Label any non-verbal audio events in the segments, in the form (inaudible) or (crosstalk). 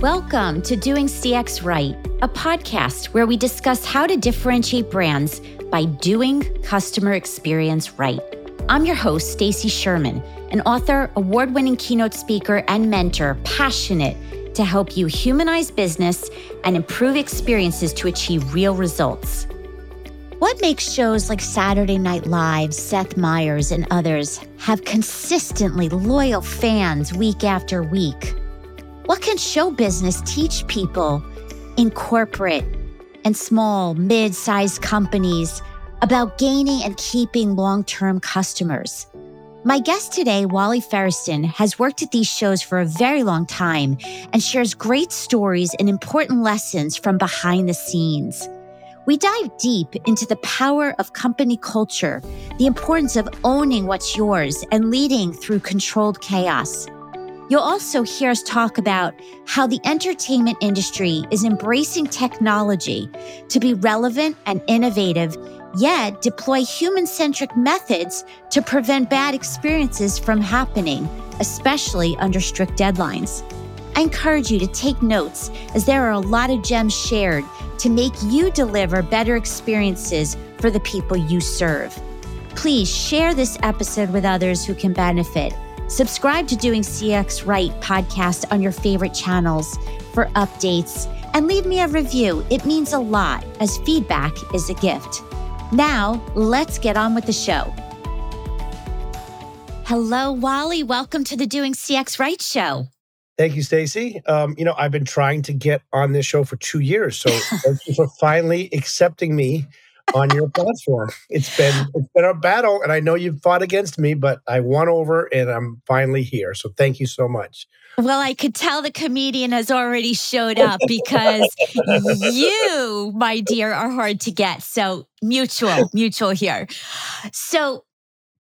Welcome to Doing CX Right, a podcast where we discuss how to differentiate brands by doing customer experience right. I'm your host, Stacy Sherman, an author, award-winning keynote speaker, and mentor, passionate to help you humanize business and improve experiences to achieve real results. What makes shows like Saturday Night Live, Seth Meyers, and others have consistently loyal fans week after week? What can show business teach people in corporate and small, mid sized companies about gaining and keeping long term customers? My guest today, Wally Feresten, has worked at these shows for a very long time and shares great stories and important lessons from behind the scenes. We dive deep into the power of company culture, the importance of owning what's yours and leading through controlled chaos. You'll also hear us talk about how the entertainment industry is embracing technology to be relevant and innovative yet deploy human centric methods to prevent bad experiences from happening, especially under strict deadlines. I encourage you to take notes as there are a lot of gems shared to make you deliver better experiences for the people you serve. Please share this episode with others who can benefit. Subscribe to Doing CX Right podcast on your favorite channels for updates and leave me a review. It means a lot as feedback is a gift. Now, let's get on with the show. Hello, Wally. Welcome to the Doing CX Right show. Thank you, Stacy. Um, you know, I've been trying to get on this show for two years, so thank you for (laughs) finally accepting me on your platform. It's been it's been a battle, and I know you've fought against me, but I won over, and I'm finally here. So thank you so much. Well, I could tell the comedian has already showed up because you, my dear, are hard to get. So mutual, mutual here. So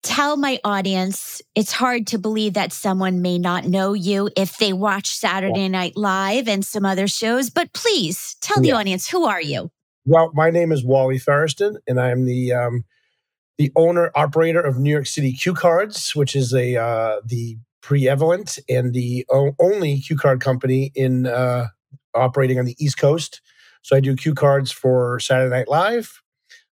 tell my audience it's hard to believe that someone may not know you if they watch Saturday Night Live and some other shows, but please tell the yeah. audience who are you? Well, my name is Wally Feresten, and I'm the um, the owner operator of New York City Q Cards, which is a uh, the prevalent and the only cue card company in uh, operating on the East Coast. So I do cue cards for Saturday Night Live,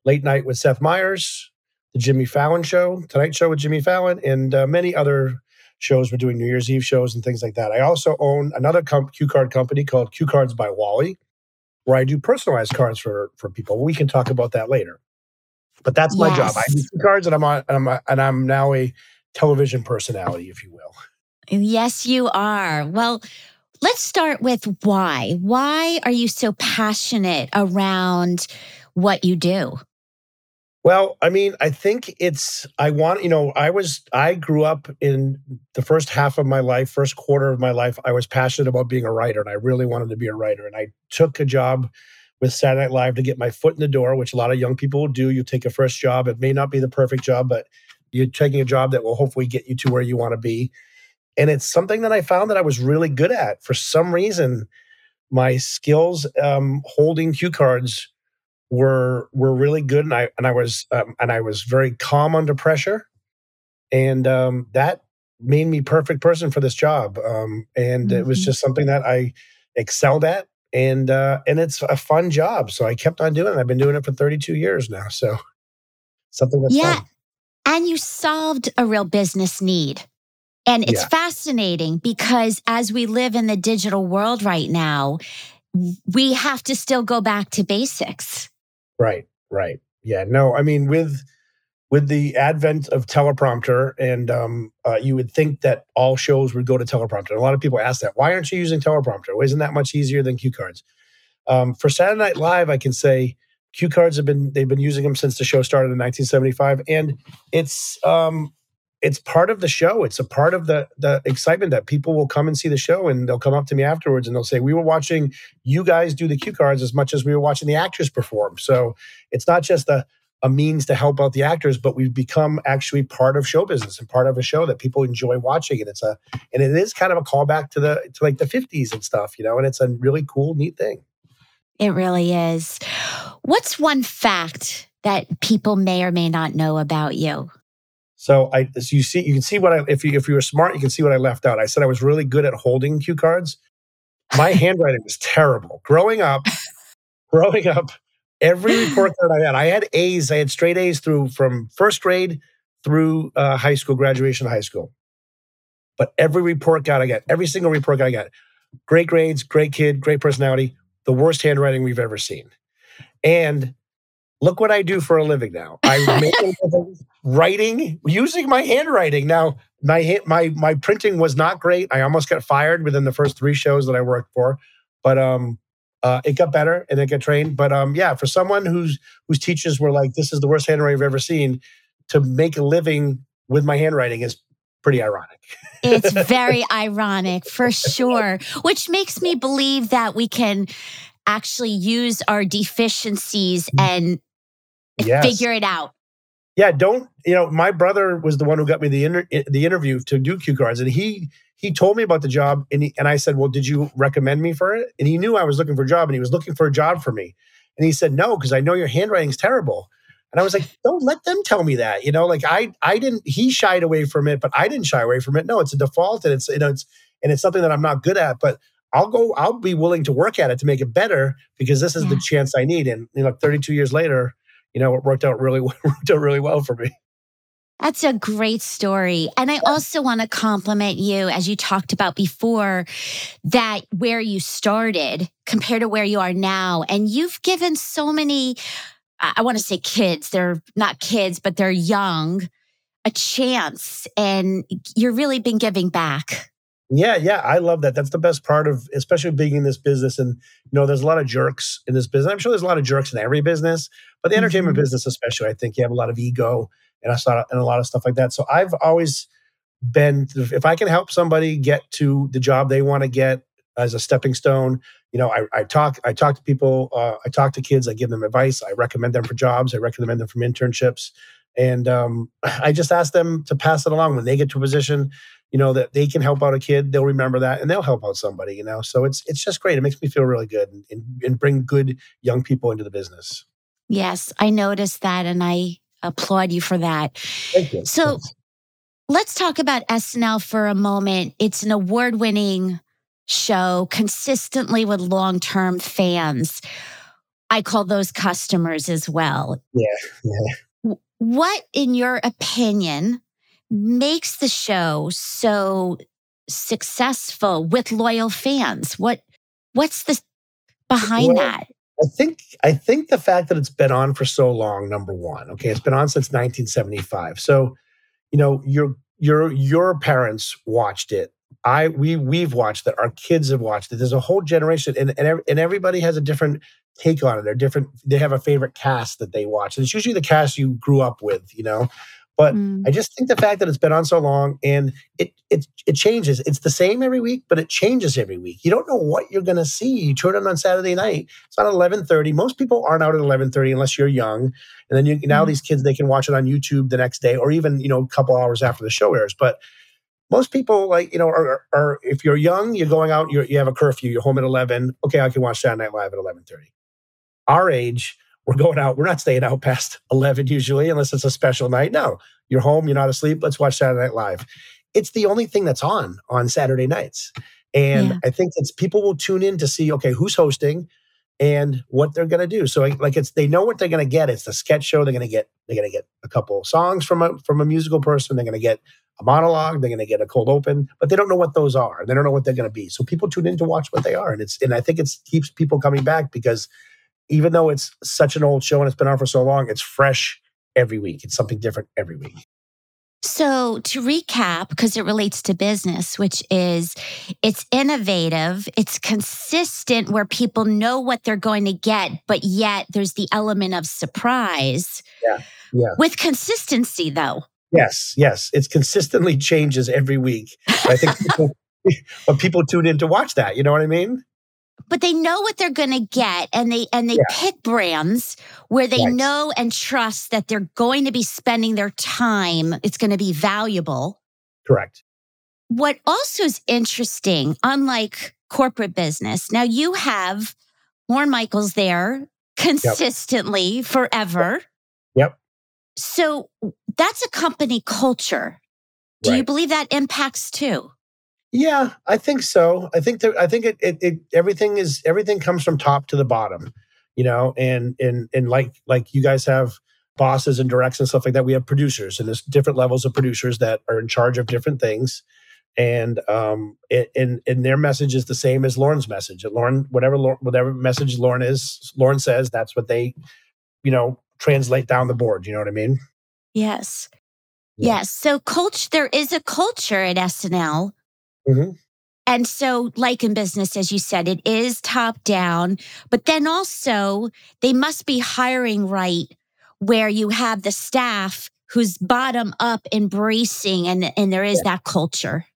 Late Night with Seth Meyers, the Jimmy Fallon Show, Tonight Show with Jimmy Fallon, and uh, many other shows. We're doing New Year's Eve shows and things like that. I also own another cue card company called Cue Cards by Wally, where I do personalized cards for for people. We can talk about that later. But that's my yes. job. I do cards, and I'm on, and I'm, and I'm now a television personality, if you will. Yes, you are. Well, let's start with why. Why are you so passionate around what you do? Well, I mean, I think it's, I want, you know, I was, I grew up in the first half of my life, first quarter of my life, I was passionate about being a writer and I really wanted to be a writer. And I took a job with Saturday Night Live to get my foot in the door, which a lot of young people do. You take a first job. It may not be the perfect job, but you're taking a job that will hopefully get you to where you want to be. And it's something that I found that I was really good at. For some reason, my skills um, holding cue cards were were really good, and I and I was um, and I was very calm under pressure, and um, that made me perfect person for this job. Um, and mm-hmm. it was mm-hmm. just something that I excelled at, and uh, and it's a fun job. So I kept on doing it. I've been doing it for 32 years now. So something that's yeah. Fun. And you solved a real business need. And it's yeah. fascinating because as we live in the digital world right now, we have to still go back to basics. Right, right. Yeah, no, I mean, with with the advent of teleprompter, and um, uh, you would think that all shows would go to teleprompter. A lot of people ask that. Why aren't you using teleprompter? Well, isn't that much easier than cue cards? Um, for Saturday Night Live, I can say cue cards have been they've been using them since the show started in 1975 and it's um it's part of the show it's a part of the the excitement that people will come and see the show and they'll come up to me afterwards and they'll say we were watching you guys do the cue cards as much as we were watching the actors perform so it's not just a a means to help out the actors, but we've become actually part of show business and part of a show that people enjoy watching. And it's a and it is kind of a callback to the to like the 50s and stuff, you know, and it's a really cool, neat thing. It really is. What's one fact that people may or may not know about you? So I, so you see, you can see what I, if you, if you were smart, you can see what I left out. I said I was really good at holding cue cards. my (laughs) handwriting was terrible. Growing up, (laughs) growing up, every report card I had, I had A's. I had straight A's through from first grade through uh, high school, graduation high school. But every report card I got, every single report card I got, great grades, great kid, great personality, the worst handwriting we've ever seen. And look what I do for a living now. I make (laughs) writing using my handwriting. Now, my my my printing was not great. I almost got fired within the first three shows that I worked for, but um, uh, it got better and it got trained. But um, yeah, for someone whose whose teachers were like, "This is the worst handwriting I've ever seen," to make a living with my handwriting is pretty ironic. it's (laughs) very ironic for sure, which makes me believe that we can actually use our deficiencies mm. and yes. figure it out. Yeah, don't you know? My brother was the one who got me the inter- the interview to do cue cards, and he he told me about the job, and he, and I said, "Well, did you recommend me for it?" And he knew I was looking for a job, and he was looking for a job for me, and he said, "No, because I know your handwriting's terrible." And I was like, "Don't let them tell me that." You know, like I I didn't. He shied away from it, but I didn't shy away from it. No, it's a default, and it's you know it's and it's something that I'm not good at, but I'll go, I'll be willing to work at it to make it better because this is yeah. the chance I need. And you know, 32 years later, you know, it worked out really (laughs) worked out really well for me. That's a great story. And I also want to compliment you, as you talked about before, that where you started compared to where you are now. And you've given so many, I want to say kids, they're not kids, but they're young, a chance. And you're really been giving back. Yeah, yeah, I love that. That's the best part of, especially being in this business. And you know, there's a lot of jerks in this business. I'm sure there's a lot of jerks in every business, but the mm-hmm. entertainment business, especially, I think you have a lot of ego and I saw and a lot of stuff like that. So I've always been, if I can help somebody get to the job they want to get as a stepping stone, you know, I, I talk, I talk to people, uh, I talk to kids, I give them advice, I recommend them for jobs, I recommend them from internships, and um, (clears throat) I just ask them to pass it along. When they get to a position you know that they can help out a kid they'll remember that and they'll help out somebody you know? So it's it's just great. It makes me feel really good and, and bring good young people into the business yes i noticed that and i applaud you for that. So let's talk about snl for a moment. It's an award-winning show consistently with long-term fans. I call those customers as well. Yeah yeah. What in your opinion makes the show so successful with loyal fans? What what's the behind well, that? I think I think the fact that it's been on for so long, number one. Okay, it's been on since 1975. So, you know, your your your parents watched it. I we we've watched it. Our kids have watched it. There's a whole generation, and and, and everybody has a different take on it. They're different. They have a favorite cast that they watch. And it's usually the cast you grew up with. You know, but mm. I just think the fact that it's been on so long and it it it changes. It's the same every week, but it changes every week. You don't know what you're going to see. You turn it on Saturday night. It's on 11:30. Most people aren't out at 11:30 unless you're young. And then you now mm. these kids they can watch it on YouTube the next day or even, you know, a couple hours after the show airs. But most people like you know are, are if you're young you're going out you're, you have a curfew you're home at 11 okay i can watch saturday night live at 11.30 our age we're going out. We're not staying out past 11 usually, unless it's a special night. No, you're home, you're not asleep. Let's watch Saturday Night Live. It's the only thing that's on on Saturday nights. And yeah. I think it's people will tune in to see, okay, who's hosting and what they're going to do. So like it's, they know what they're going to get. It's the sketch show. They're going to get, they're going to get a couple songs from a, from a musical person. They're going to get a monologue. They're going to get a cold open, but they don't know what those are. They don't know what they're going to be. So people tune in to watch what they are. And it's, and I think it keeps people coming back because even though it's such an old show and it's been on for so long, it's fresh every week. It's something different every week. So, to recap, because it relates to business, which is it's innovative, it's consistent where people know what they're going to get, but yet there's the element of surprise. Yeah. Yeah. With consistency, though. Yes. Yes. It consistently changes every week. I think people, (laughs) but people tune in to watch that. You know what I mean? But they know what they're going to get and they and they yeah. pick brands where they right. know and trust that they're going to be spending their time it's going to be valuable correct what also is interesting unlike corporate business now you have Lorne Michaels there consistently yep. forever yep so that's a company culture do right. you believe that impacts too Yeah, I think so. I think that I think it, it, it everything is everything comes from top to the bottom, you know, and and and like like you guys have bosses and directs and stuff like that. We have producers and there's different levels of producers that are in charge of different things. And um and and their message is the same as Lorne's message. And Lorne, whatever whatever message Lorne is, Lorne says that's what they, you know, translate down the board. You know what I mean? Yes. Yes. So culture there is a culture at SNL Mm-hmm. And so, like in business, as you said, it is top down, but then also they must be hiring right where you have the staff who's bottom up embracing and, and there is yeah. that culture.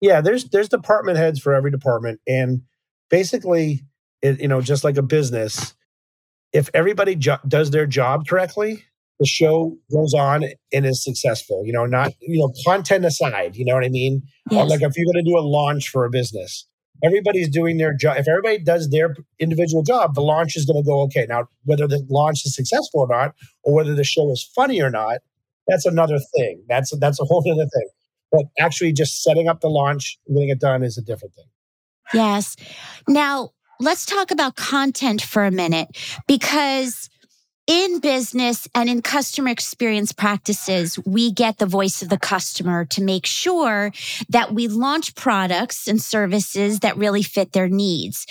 Yeah, there's there's department heads for every department. And basically, it, you know, just like a business, if everybody jo- does their job correctly, the show goes on and is successful. You know, not you know content aside. You know what I mean? Yes. like if you're going to do a launch for a business, everybody's doing their job. If everybody does their individual job, the launch is going to go okay. Now, whether the launch is successful or not, or whether the show is funny or not, that's another thing. That's that's a whole other thing. But actually, just setting up the launch, getting it done, is a different thing. Yes. Now let's talk about content for a minute because in business and in customer experience practices, we get the voice of the customer to make sure that we launch products and services that really fit their needs.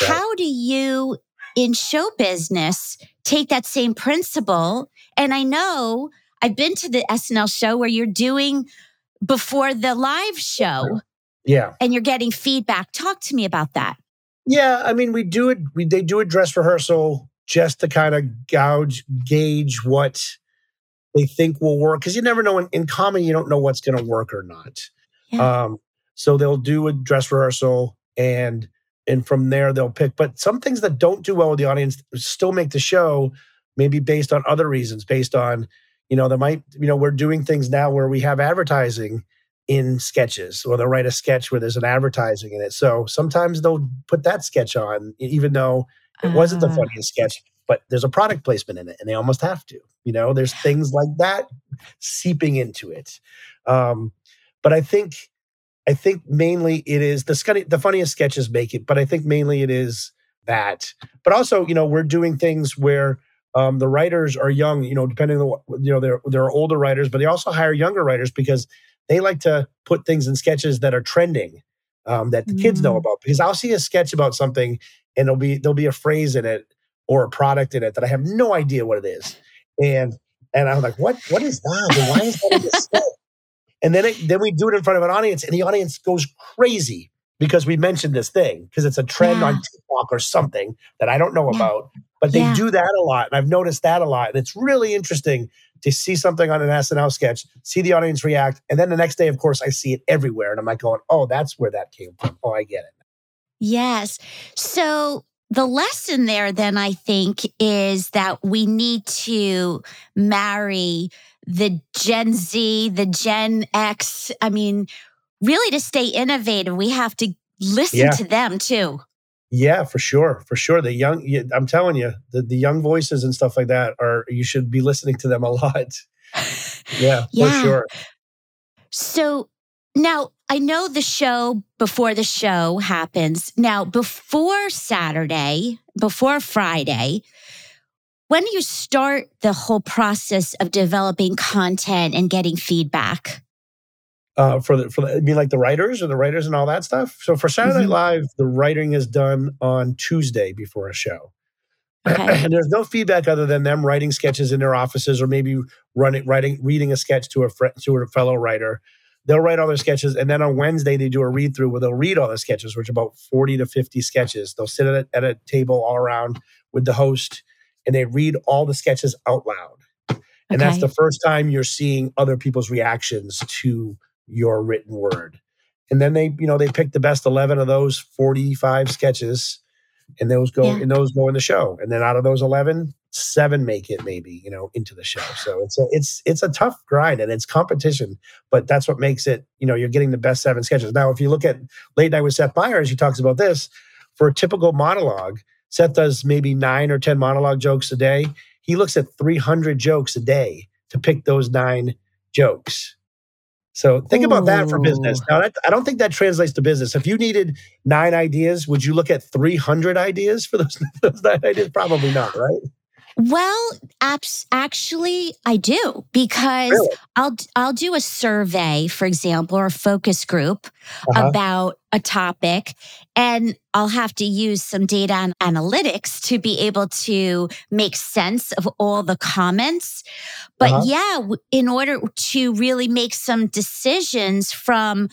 Right. How do you in show business take that same principle? And I know I've been to the SNL show where you're doing before the live show. Yeah. And you're getting feedback. Talk to me about that. Yeah, I mean, we do it. We, they do a dress rehearsal just to kind of gauge gauge what they think will work because you never know in, in comedy you don't know what's going to work or not yeah. um, so they'll do a dress rehearsal and and from there they'll pick but some things that don't do well with the audience still make the show maybe based on other reasons based on you know there might you know we're doing things now where we have advertising in sketches or they'll write a sketch where there's an advertising in it so sometimes they'll put that sketch on even though it wasn't the ah. funniest sketch, but there's a product placement in it, and they almost have to. You know, there's things like that seeping into it. Um, but I think, I think mainly it is the scunny, the funniest sketches make it, but I think mainly it is that. But also, you know, we're doing things where um, the writers are young. You know, depending on the, you know, there there are older writers, but they also hire younger writers because they like to put things in sketches that are trending um, that the mm. kids know mm. about. Because I'll see a sketch about something and there'll be there'll be a phrase in it or a product in it that I have no idea what it is. And and I'm like, what what is that? And why is that And then it, then we do it in front of an audience, and the audience goes crazy because we mentioned this thing because it's a trend yeah. on TikTok or something that I don't know yeah. about. But they yeah. do that a lot, and I've noticed that a lot, and it's really interesting to see something on an SNL sketch, see the audience react, and then the next day, of course, I see it everywhere, and I'm like going, "Oh, that's where that came from. Oh, I get it." Yes. So the lesson there, then, I think, is that we need to marry the Gen Z, the Gen X. I mean, really to stay innovative, we have to listen yeah. to them too. Yeah, for sure, for sure. The young, I'm telling you, the, the young voices and stuff like that are you should be listening to them a lot. yeah, (laughs) yeah, for sure. So now, I know the show before the show happens. Now, before Saturday, before Friday, when do you start the whole process of developing content and getting feedback? Uh, for the for the, I mean like the writers or the writers and all that stuff. So for Saturday mm-hmm. Live, the writing is done on Tuesday before a show. (clears throat) Okay. and there's no feedback other than them writing sketches in their offices or maybe running writing reading a sketch to a friend to a fellow writer they'll write all their sketches and then on wednesday they do a read through where they'll read all the sketches which are about 40 to 50 sketches they'll sit at a, at a table all around with the host and they read all the sketches out loud and okay. that's the first time you're seeing other people's reactions to your written word and then they you know they pick the best 11 of those 45 sketches and those go yeah. and those go in the show and then out of those 11 seven make it maybe you know into the show so it's a it's it's a tough grind and it's competition but that's what makes it you know you're getting the best seven sketches now if you look at late night with seth meyers he talks about this for a typical monologue seth does maybe nine or ten monologue jokes a day he looks at 300 jokes a day to pick those nine jokes So think Ooh. about that for business. Now, that, I don't think that translates to business. If you needed nine ideas, would you look at 300 ideas for those, (laughs) those nine ideas? Probably not, right? Well, apps actually I do because really? I'll I'll do a survey, for example, or a focus group uh-huh. about a topic and I'll have to use some data and analytics to be able to make sense of all the comments. But uh-huh. yeah, in order to really make some decisions from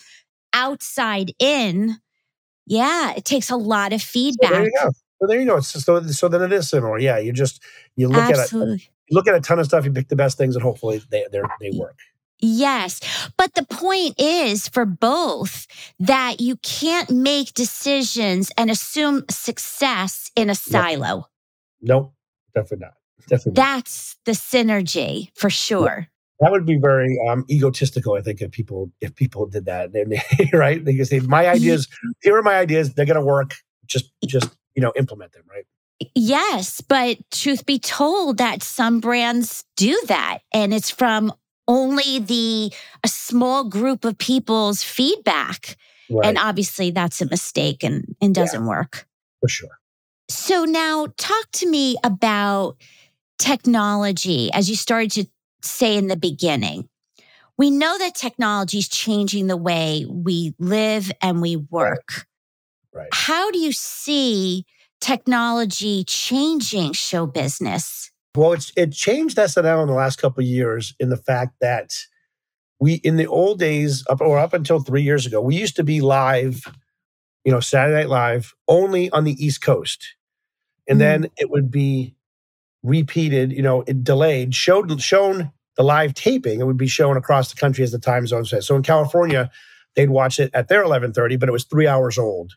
outside in, yeah, it takes a lot of feedback. So well, there you go. So, so then it is similar. Yeah, you just you look Absolutely. at it, you look at a ton of stuff, you pick the best things, and hopefully they they work. Yes. But the point is for both that you can't make decisions and assume success in a silo. Nope, definitely not. Definitely. That's not. the synergy for sure. Yeah. That would be very um, egotistical, I think, if people if people did that. (laughs) right? They could say, "My ideas. Here are my ideas. They're going to work. Just just you know implement them right? Yes but truth be told that some brands do that and it's from only the a small group of people's feedback right. and obviously that's a mistake and and doesn't yeah, work. For sure. So now talk to me about technology as you started to say in the beginning. We know that technology is changing the way we live and we work Right. How do you see technology changing show business? Well, it's it changed SNL in the last couple of years in the fact that we in the old days up or up until three years ago, we used to be live, you know, Saturday Night Live only on the East Coast. And mm-hmm. then it would be repeated, you know, it delayed, showed shown the live taping, it would be shown across the country as the time zone says. So in California, they'd watch it at their 11:30, but it was three hours old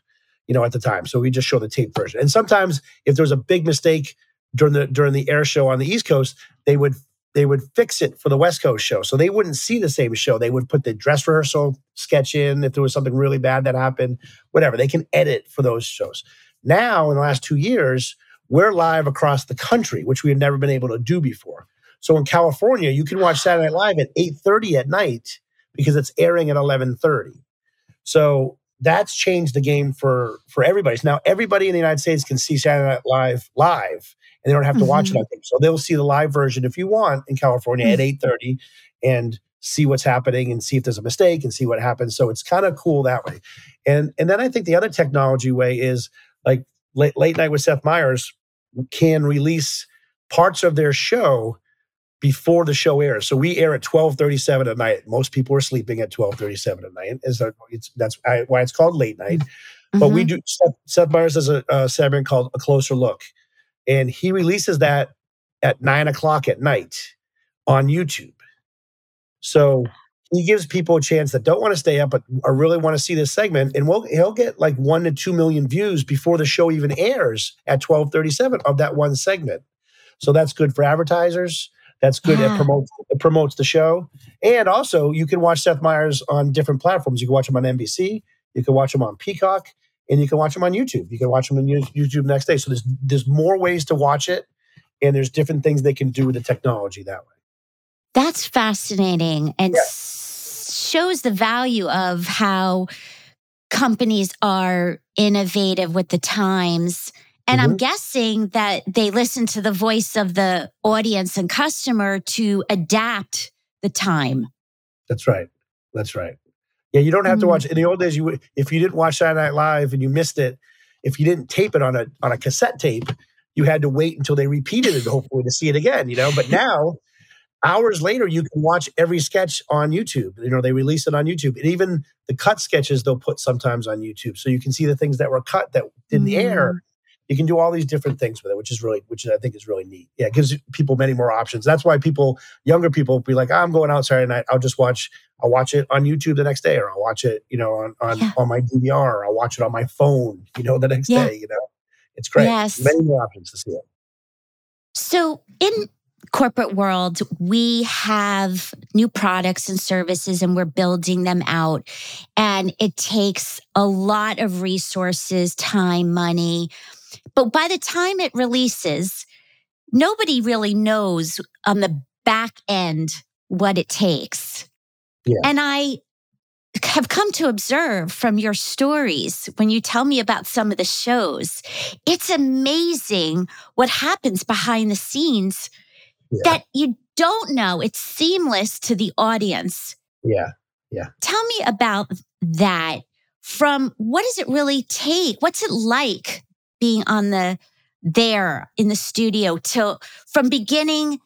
you know, at the time. So we just show the tape version. And sometimes if there was a big mistake during the during the air show on the East Coast, they would they would fix it for the West Coast show. So they wouldn't see the same show. They would put the dress rehearsal sketch in if there was something really bad that happened, whatever. They can edit for those shows. Now, in the last two years, we're live across the country, which we have never been able to do before. So in California, you can watch Saturday Night Live at 8:30 at night because it's airing at 11:30. So that's changed the game for for everybody. So now everybody in the United States can see Saturday Night Live live, and they don't have to mm-hmm. watch it on tape. So they'll see the live version if you want in California mm-hmm. at eight thirty, and see what's happening and see if there's a mistake and see what happens. So it's kind of cool that way. And and then I think the other technology way is like late, late night with Seth Meyers can release parts of their show before the show airs. So we air at 12:37 at night. Most people are sleeping at 12:37 at night. Is that it's that's why it's called late night. Mm-hmm. But we mm-hmm. do Seth, Seth Meyers has a, a segment called A Closer Look, and he releases that at nine o'clock at night on YouTube. So he gives people a chance that don't want to stay up but or really want to see this segment, and we'll, he'll get like one to two million views before the show even airs at 12:37 of that one segment. So that's good for advertisers that's good. Yeah. It promotes it promotes the show, and also you can watch Seth Meyers on different platforms. You can watch him on NBC, you can watch him on Peacock, and you can watch him on YouTube. You can watch him on YouTube next day. So there's there's more ways to watch it, and there's different things they can do with the technology that way. That's fascinating and yeah. shows the value of how companies are innovative with the times and mm-hmm. I'm guessing that they listen to the voice of the audience and customer to adapt the time. That's right. That's right. Yeah, you don't have mm-hmm. to watch. In the old days, you if you didn't watch Saturday Night Live and you missed it, if you didn't tape it on a on a cassette tape, you had to wait until they repeated it, hopefully to see it again. You know, but (laughs) now hours later you can watch every sketch on youtube you know they release it on youtube and even the cut sketches they'll put sometimes on youtube so you can see the things that were cut that didn't mm. air you can do all these different things with it, which is really, which I think is really neat. Yeah, it gives people many more options. That's why people, younger people, be like, I'm going out Saturday night. I'll just watch. I'll watch it on YouTube the next day, or I'll watch it, you know, on on, yeah. on my DVR. Or I'll watch it on my phone, you know, the next yeah. day. You know, it's great. Yes. Many more options to see it. So in corporate world, we have new products and services and we're building them out. And it takes a lot of resources, time, money but by the time it releases, nobody really knows on the back end what it takes. Yeah. And I have come to observe from your stories when you tell me about some of the shows, it's amazing what happens behind the scenes yeah. that you don't know. It's seamless to the audience. Yeah. Yeah. Tell me about that from what does it really take? What's it like being on the there in the studio till from beginning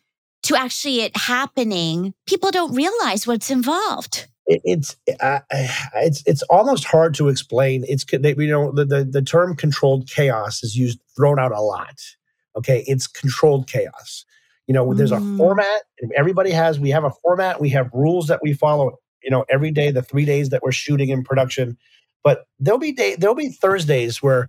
to actually it happening? People don't realize what's involved it's uh, it's it's almost hard to explain. It's you know the, the the term controlled chaos is used thrown out a lot. Okay, it's controlled chaos. You know, there's a mm. format. Everybody has. We have a format. We have rules that we follow. You know, every day, the three days that we're shooting in production. But there'll be day there'll be Thursdays where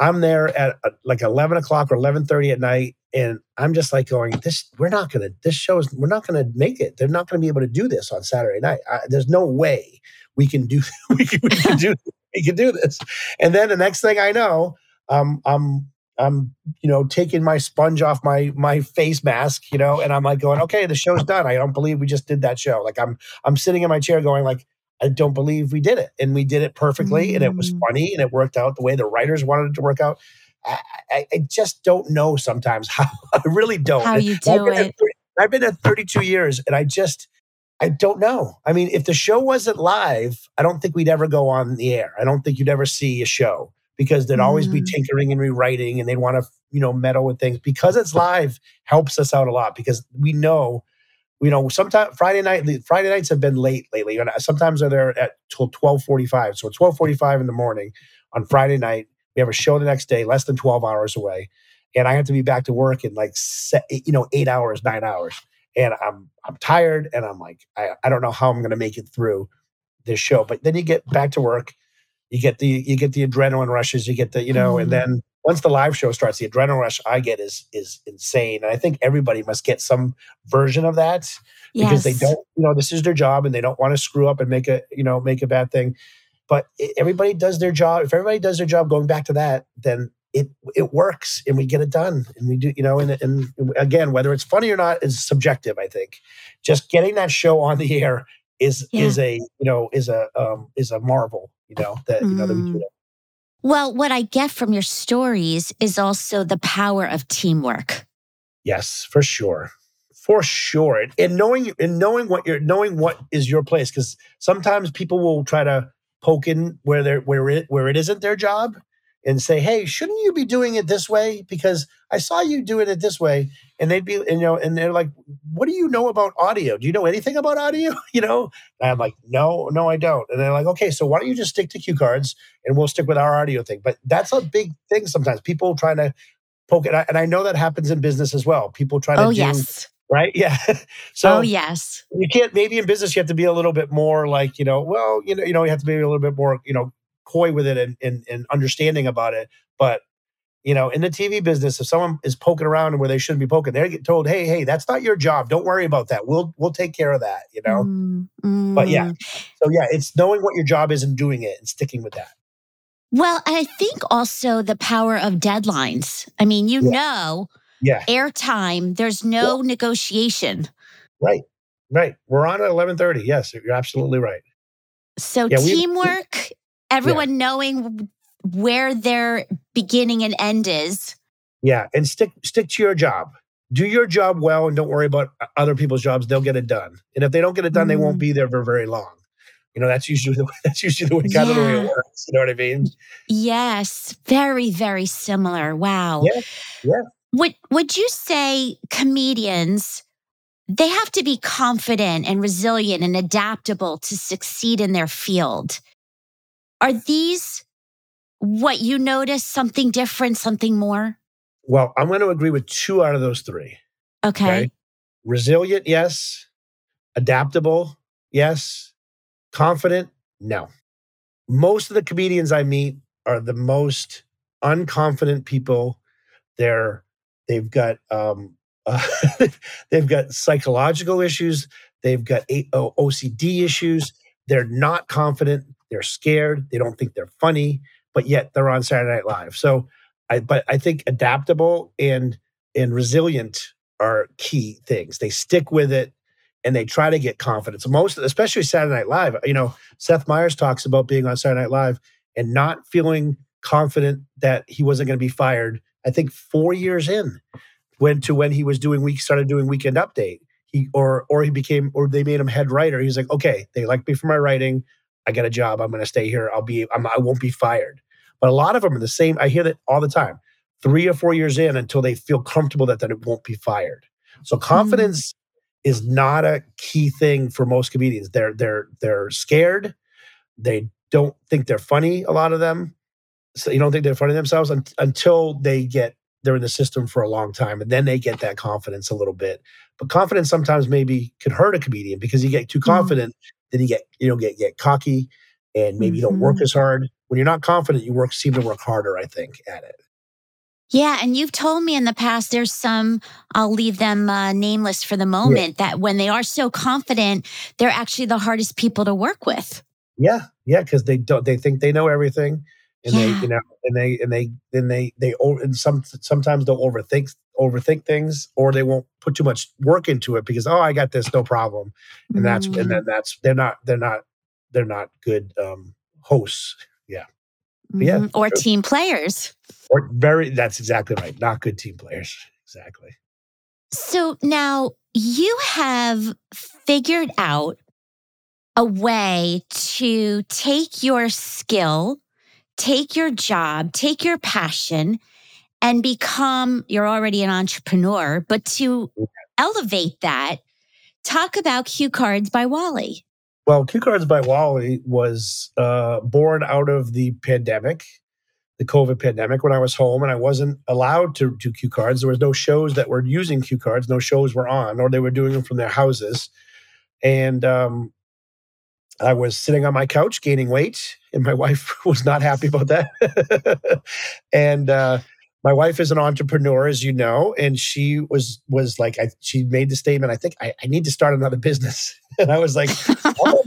I'm there at uh, like 11 o'clock or 11:30 at night, and I'm just like going, this we're not gonna this show is we're not gonna make it. They're not gonna be able to do this on Saturday night. I, there's no way we can do (laughs) we can, we can do (laughs) we can do this. And then the next thing I know, um, I'm I'm you know taking my sponge off my my face mask, you know, and I'm like going, okay, the show's done. I don't believe we just did that show. Like I'm I'm sitting in my chair going like. I don't believe we did it. And we did it perfectly. Mm. And it was mm. funny and it worked out the way the writers wanted it to work out. I, I, just don't know sometimes how (laughs) I really don't. How you do I've it. 30, I've been at 32 years and I just I don't know. I mean, if the show wasn't live, I don't think we'd ever go on the air. I don't think you'd ever see a show because there'd mm. always be mm. tinkering and rewriting and they'd want to, you know, meddle with things. Because it's live helps us out a lot because we know, you know, sometimes Friday night Friday nights have been late lately. And sometimes they're there at till 1245. So 1245 in the morning on Friday night we have a show the next day, less than 12 hours away. And I have to be back to work in like, you know, eight hours, nine hours. And I'm, I'm tired and I'm like, I, I don't know how I'm going to make it through this show. But then you get back to work, you get the, you get the adrenaline rushes, you get the, you know, mm-hmm. and then once the live show starts, the adrenaline rush I get is, is insane. And I think everybody must get some version of that because yes. they don't, you know, this is their job and they don't want to screw up and make a, you know, make a bad thing but everybody does their job. If everybody does their job, going back to that, then it it works and we get it done and we do you know and, and again whether it's funny or not is subjective i think just getting that show on the air is yeah. is a you know is a um is a marvel you know that you know that we do mm. Well what i get from your stories is also the power of teamwork. Yes for sure. For sure. And knowing and knowing what you're knowing what is your place because sometimes people will try to poking where they're where it where it isn't their job and say, "Hey, shouldn't you be doing it this way? Because I saw you doing it this way." And they'd be, you know, and they're like, "What do you know about audio? Do you know anything about audio?" (laughs) you know, and I'm like, "No, no, I don't." And they're like, "Okay, so why don't you just stick to cue cards and we'll stick with our audio thing?" But that's a big thing sometimes. People trying to poke it, and I know that happens in business as well. People trying to oh, do yes right? Yeah. (laughs) so oh yes, you can't. Maybe in business you have to be a little bit more like you know, well, you know, you know, you have to be a little bit more you know coy with it and and, and understanding about it. But you know, in the TV business, if someone is poking around where they shouldn't be poking, they get told, "Hey, hey, that's not your job. Don't worry about that. We'll we'll take care of that." You know. Mm, mm. But yeah, mm. so yeah, it's knowing what your job is and doing it and sticking with that. Well, I think also the power of deadlines. I mean, you yeah. know yeah. airtime. There's no yeah. negotiation. Right. Right. We're on at 11:30. Yes, you're absolutely right. So yeah, teamwork, everyone yeah. knowing where their beginning and end is. Yeah, and stick stick to your job. Do your job well and don't worry about other people's jobs. They'll get it done. And if they don't get it done, mm. they won't mm. be there for very long. You know, that's usually the (laughs) that's usually the way kind yeah. of the way it works. You know what I mean? Yes, very very similar. Wow. Yeah. Yeah. Would would you say comedians they have to be confident and resilient and adaptable to succeed in their field? Are these what you notice something different, something more? Well, I'm going to agree with two out of those three. Okay. okay? Resilient, yes. Adaptable, yes. Confident, no. Most of the comedians I meet are the most unconfident people. They're They've got um, uh, (laughs) they've got psychological issues. They've got OCD issues. They're not confident. They're scared. They don't think they're funny, but yet they're on Saturday Night Live. So, I but I think adaptable and and resilient are key things. They stick with it. and they try to get confidence. Most, especially Saturday Night Live. You know, Seth Meyers talks about being on Saturday Night Live and not feeling confident that he wasn't going to be fired. I think four years in, when to when he was doing week started doing Weekend Update. He or or he became or they made him head writer. He's like, okay, they like me for my writing. I get a job. I'm going to stay here. I'll be. I'm, I won't be fired. But a lot of them are the same. I hear that all the time. Three or four years in until they feel comfortable that that it won't be fired. So mm-hmm. confidence mm-hmm. is not a key thing for most comedians. They're they're they're scared. They don't think they're funny. A lot of them. So you don't think they're funny themselves un- until they get they're in the system for a long time, and then they get that confidence a little bit. But confidence sometimes maybe could hurt a comedian because you get too mm-hmm. confident, mm-hmm. Then you get you know get get cocky, and maybe you don't work mm-hmm. as hard. When you're not confident, you work seem to work harder. I think at it. Yeah, and you've told me in the past there's some I'll leave them uh, nameless for the moment yeah. that when they are so confident, they're actually the hardest people to work with. Yeah, yeah, because they don't they think they know everything, and yeah. they you know and they and they then they they and some sometimes they'll overthink overthink things or they won't put too much work into it because oh I got this no problem, and that's mm. and then that's they're not they're not they're not good um, hosts. Yeah, mm-hmm. yeah, or true. team players. Or very, that's exactly right. Not good team players. Exactly. So now you have figured out a way to take your skill, take your job, take your passion, and become, you're already an entrepreneur, but to elevate that, talk about Cue Cards by Wally. Well, Cue Cards by Wally was uh, born out of the pandemic the COVID pandemic when I was home and I wasn't allowed to do cue cards. There was no shows that were using cue cards, no shows were on, or they were doing them from their houses. And um, I was sitting on my couch gaining weight, and my (laughs) wife was not happy about that. (laughs) and uh, my wife is an entrepreneur, as you know, and she was was like, I, she made the statement. I think I, I need to start another business, (laughs) and I was like, (laughs) oh,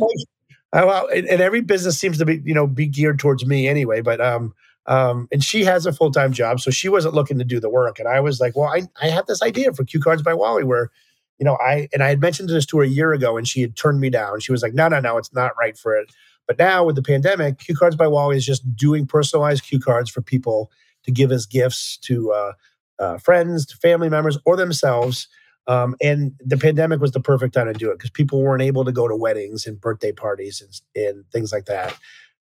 oh, and, and every business seems to be you know be geared towards me anyway. But um, um, and she has a full time job, so she wasn't looking to do the work. And I was like, well, I, I have this idea for Cue Cards by Wally where, you know, I and I had mentioned this to her a year ago, and she had turned me down. She was like, no, no, no, it's not right for it. But now with the pandemic, Cue Cards by Wally is just doing personalized cue cards for people to give as gifts to uh, uh, friends, to family members, or themselves. Um, and the pandemic was the perfect time to do it because people weren't able to go to weddings and birthday parties and, and things like that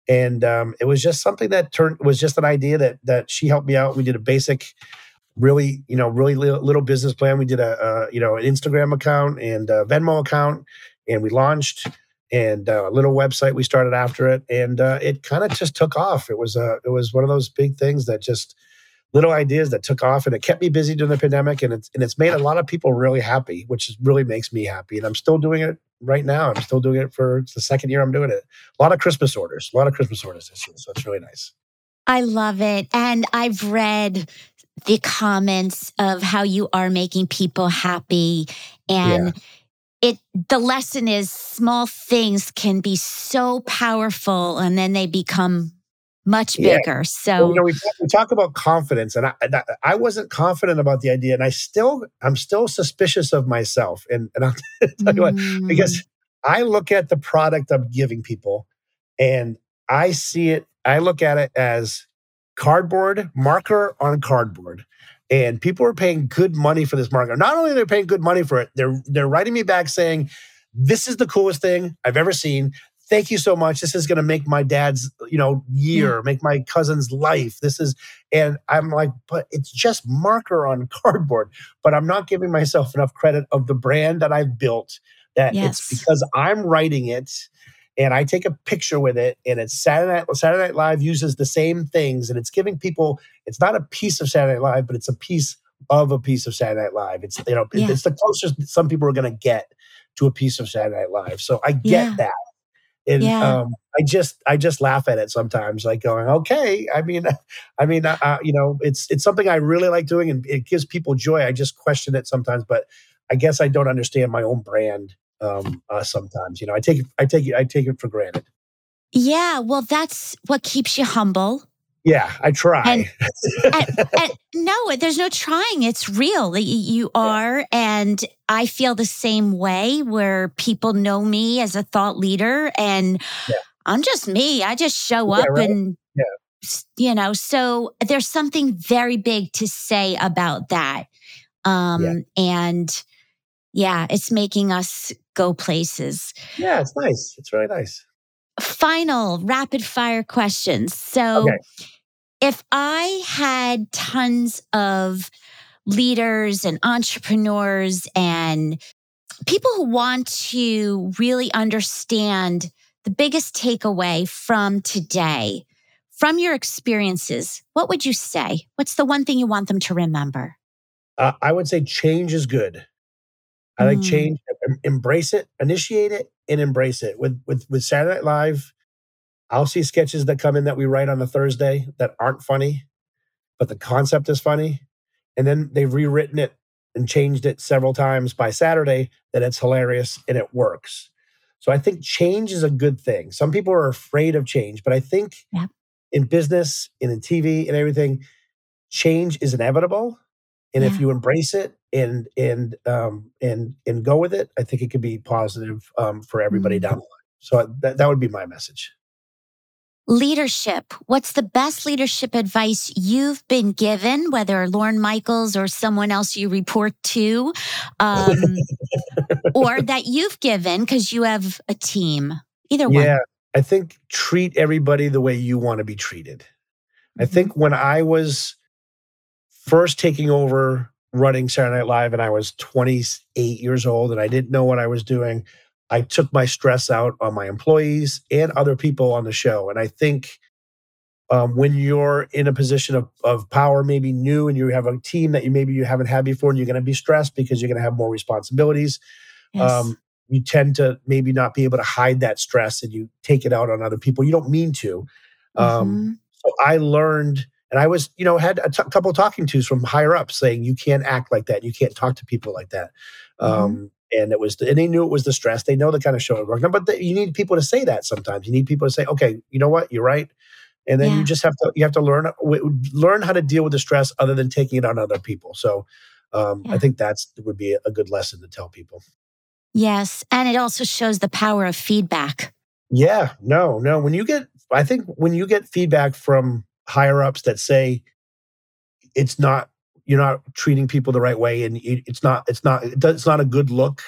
and um, it was just something that turned was just an idea that that she helped me out. We did a basic, really you know really little business plan. We did a, a you know an Instagram account and a Venmo account, and we launched and uh, a little website we started after it, and uh, it kind of just took off. It was a it was one of those big things that just little ideas that took off and it kept me busy during the pandemic and it's and it's made a lot of people really happy which is, really makes me happy and i'm still doing it right now. I'm still doing it for the second year i'm doing it. A lot of christmas orders a lot of christmas orders this year so it's really nice. I love it and i've read the comments of how you are making people happy and yeah it the lesson is small things can be so powerful and then they become much bigger. Yeah. So you know, we, talk, we talk about confidence, and I, I wasn't confident about the idea, and I still I'm still suspicious of myself, and and I'll (laughs) tell you what because mm. I look at the product I'm giving people, and I see it. I look at it as cardboard marker on cardboard. And people are paying good money for this marker. Not only are they're paying good money for it, they're they're writing me back saying, "This is the coolest thing I've ever seen thank you so much. This is going to make my dad's, you know, year, yeah. make my cousin's life. This is, and I'm like, but it's just marker on (laughs) cardboard. But I'm not giving myself enough credit of the brand that I've built. That yes. it's because I'm writing it and I take a picture with it, and it's Saturday Night, Saturday Night Live uses the same things, and it's giving people. It's not a piece of Saturday Night Live, but it's a piece of a piece of Saturday Night Live. It's you know, yeah. it's the closest some people are going to get to a piece of Saturday Night Live. So I get yeah. that. And yeah. um, I just I just laugh at it sometimes, like going, okay. I mean, (laughs) I mean, uh, uh, you know, it's it's something I really like doing, and it gives people joy. I just question it sometimes, but I guess I don't understand my own brand um, uh, sometimes. You know, I take it, I take it, I take it for granted. Yeah, well, that's what keeps you humble. Yeah, I try. And, (laughs) and, and no, there's no trying. It's real. You are. Yeah. And I feel the same way where people know me as a thought leader and yeah. I'm just me. I just show up right. and, you know, so there's something very big to say about that. Um, And yeah, it's making us go places. Yeah, it's nice. It's really nice. Final rapid fire questions. So, okay. if I had tons of leaders and entrepreneurs and people who want to really understand the biggest takeaway from today, from your experiences, what would you say? What's the one thing you want them to remember? Uh, I would say change is good. I like mm. change, embrace it, initiate it, and embrace it. With with with Saturday Night Live, I'll see sketches that come in that we write on a Thursday that aren't funny, but the concept is funny, and then they've rewritten it and changed it several times by Saturday that it's hilarious and it works. So I think change is a good thing. Some people are afraid of change, but I think yeah. in business and in TV and everything, change is inevitable. And yeah. if you embrace it and and um, and and go with it, I think it could be positive um, for everybody mm-hmm. down the line. So that that would be my message. Leadership. What's the best leadership advice you've been given, whether Lorne Michaels or someone else you report to, um, or (laughs) that you've given because you have a team? Either one. Yeah, I think treat everybody the way you want to be treated. Mm-hmm. I think when I was first taking over running Saturday Night Live and I was 28 years old and I didn't know what I was doing. I took my stress out on my employees and other people on the show. And I think um, when you're in a position of, of power, maybe new, and you have a team that you maybe you haven't had before, and you're going to be stressed because you're going to have more responsibilities. Yes. Um, you tend to maybe not be able to hide that stress, and you take it out on other people. You don't mean to. Um, mm-hmm. So I learned and I was, you know, had a t- couple talking tos from higher up saying you can't act like that, you can't talk to people like that. Mm-hmm. Um, and it was, and they knew it was the stress. They know the kind of show it worked. But the, you need people to say that sometimes. You need people to say, okay, you know what, you're right. And then yeah. you just have to you have to learn learn how to deal with the stress other than taking it on other people. So um, yeah. I think that's would be a good lesson to tell people. Yes, and it also shows the power of feedback. Yeah, no, no. When you get, I think when you get feedback from higher ups that say it's not you're not treating people the right way and it's not it's not it's not a good look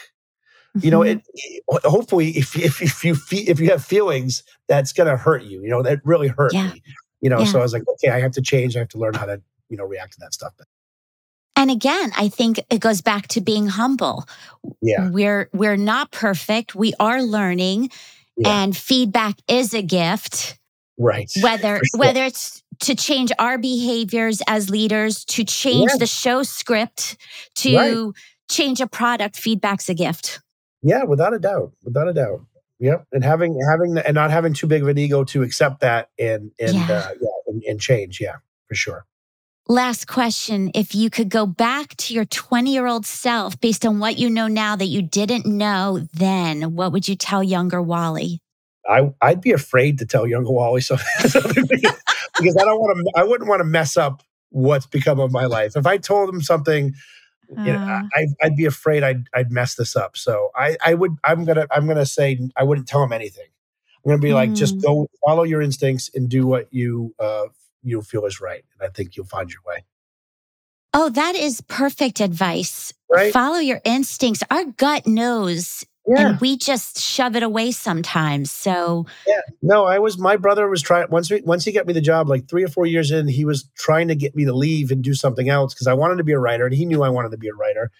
mm-hmm. you know it, mm-hmm. hopefully if, if, if you if you have feelings that's going to hurt you you know that really hurt yeah. me you know yeah. so i was like okay i have to change i have to learn how to you know react to that stuff and again i think it goes back to being humble yeah we're we're not perfect we are learning yeah. and feedback is a gift right whether sure. whether it's to change our behaviors as leaders to change yeah. the show script to right. change a product feedback's a gift yeah without a doubt without a doubt yep and having having the, and not having too big of an ego to accept that and and yeah. Uh, yeah and, and change yeah for sure Last question. If you could go back to your 20 year old self based on what you know now that you didn't know then, what would you tell younger Wally? I I'd be afraid to tell younger Wally something (laughs) because I don't want to. I wouldn't want to mess up what's become of my life. If I told him something, uh, you know, uh. I, I'd be afraid I'd I'd mess this up. So I I would I'm gonna I'm gonna say I wouldn't tell him anything. I'm gonna be mm. like just go mm. follow your instincts and do what you uh you feel is right, and I think you'll find your way. Oh, that is perfect advice. Right? Follow your instincts. Our gut knows yeah. and we just shove it away sometimes. So yeah, no, I was my brother was trying once we, once he got me the job, like three or four years in, he was trying to get me to leave and do something else because I wanted to be a writer, and he knew I wanted to be a writer.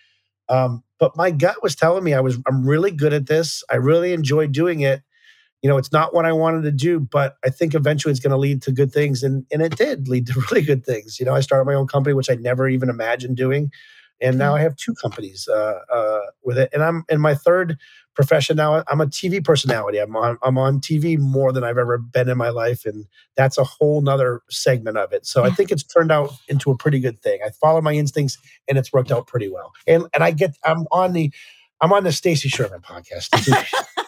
Um, but my gut was telling me I was I'm really good at this. I really enjoy doing it. You know, it's not what I wanted to do, but I think eventually it's going to lead to good things, and and it did lead to (laughs) really good things. You know, I started my own company, which I never even imagined doing and now I have two companies uh, uh, with it. And I'm in my third profession now. I'm a TV personality. I'm on I'm on TV more than I've ever been in my life, and that's a whole nother segment of it. So I think it's turned out into a pretty good thing. I follow my instincts, and it's worked out pretty well. And and I get I'm on the I'm on the Stacy Sherman podcast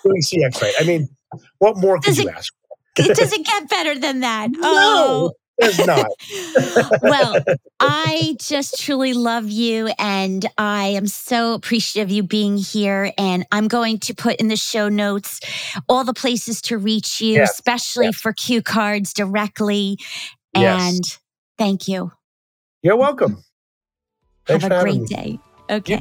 doing (laughs) CX right. I mean, what more could does you it, ask? does it (laughs) get better than that? No. Oh. There's not. (laughs) well, I just truly love you and I am so appreciative of you being here. And I'm going to put in the show notes all the places to reach you, yes. especially yes. for cue cards directly. And yes. thank you. You're welcome. Thanks Have a great day. Okay.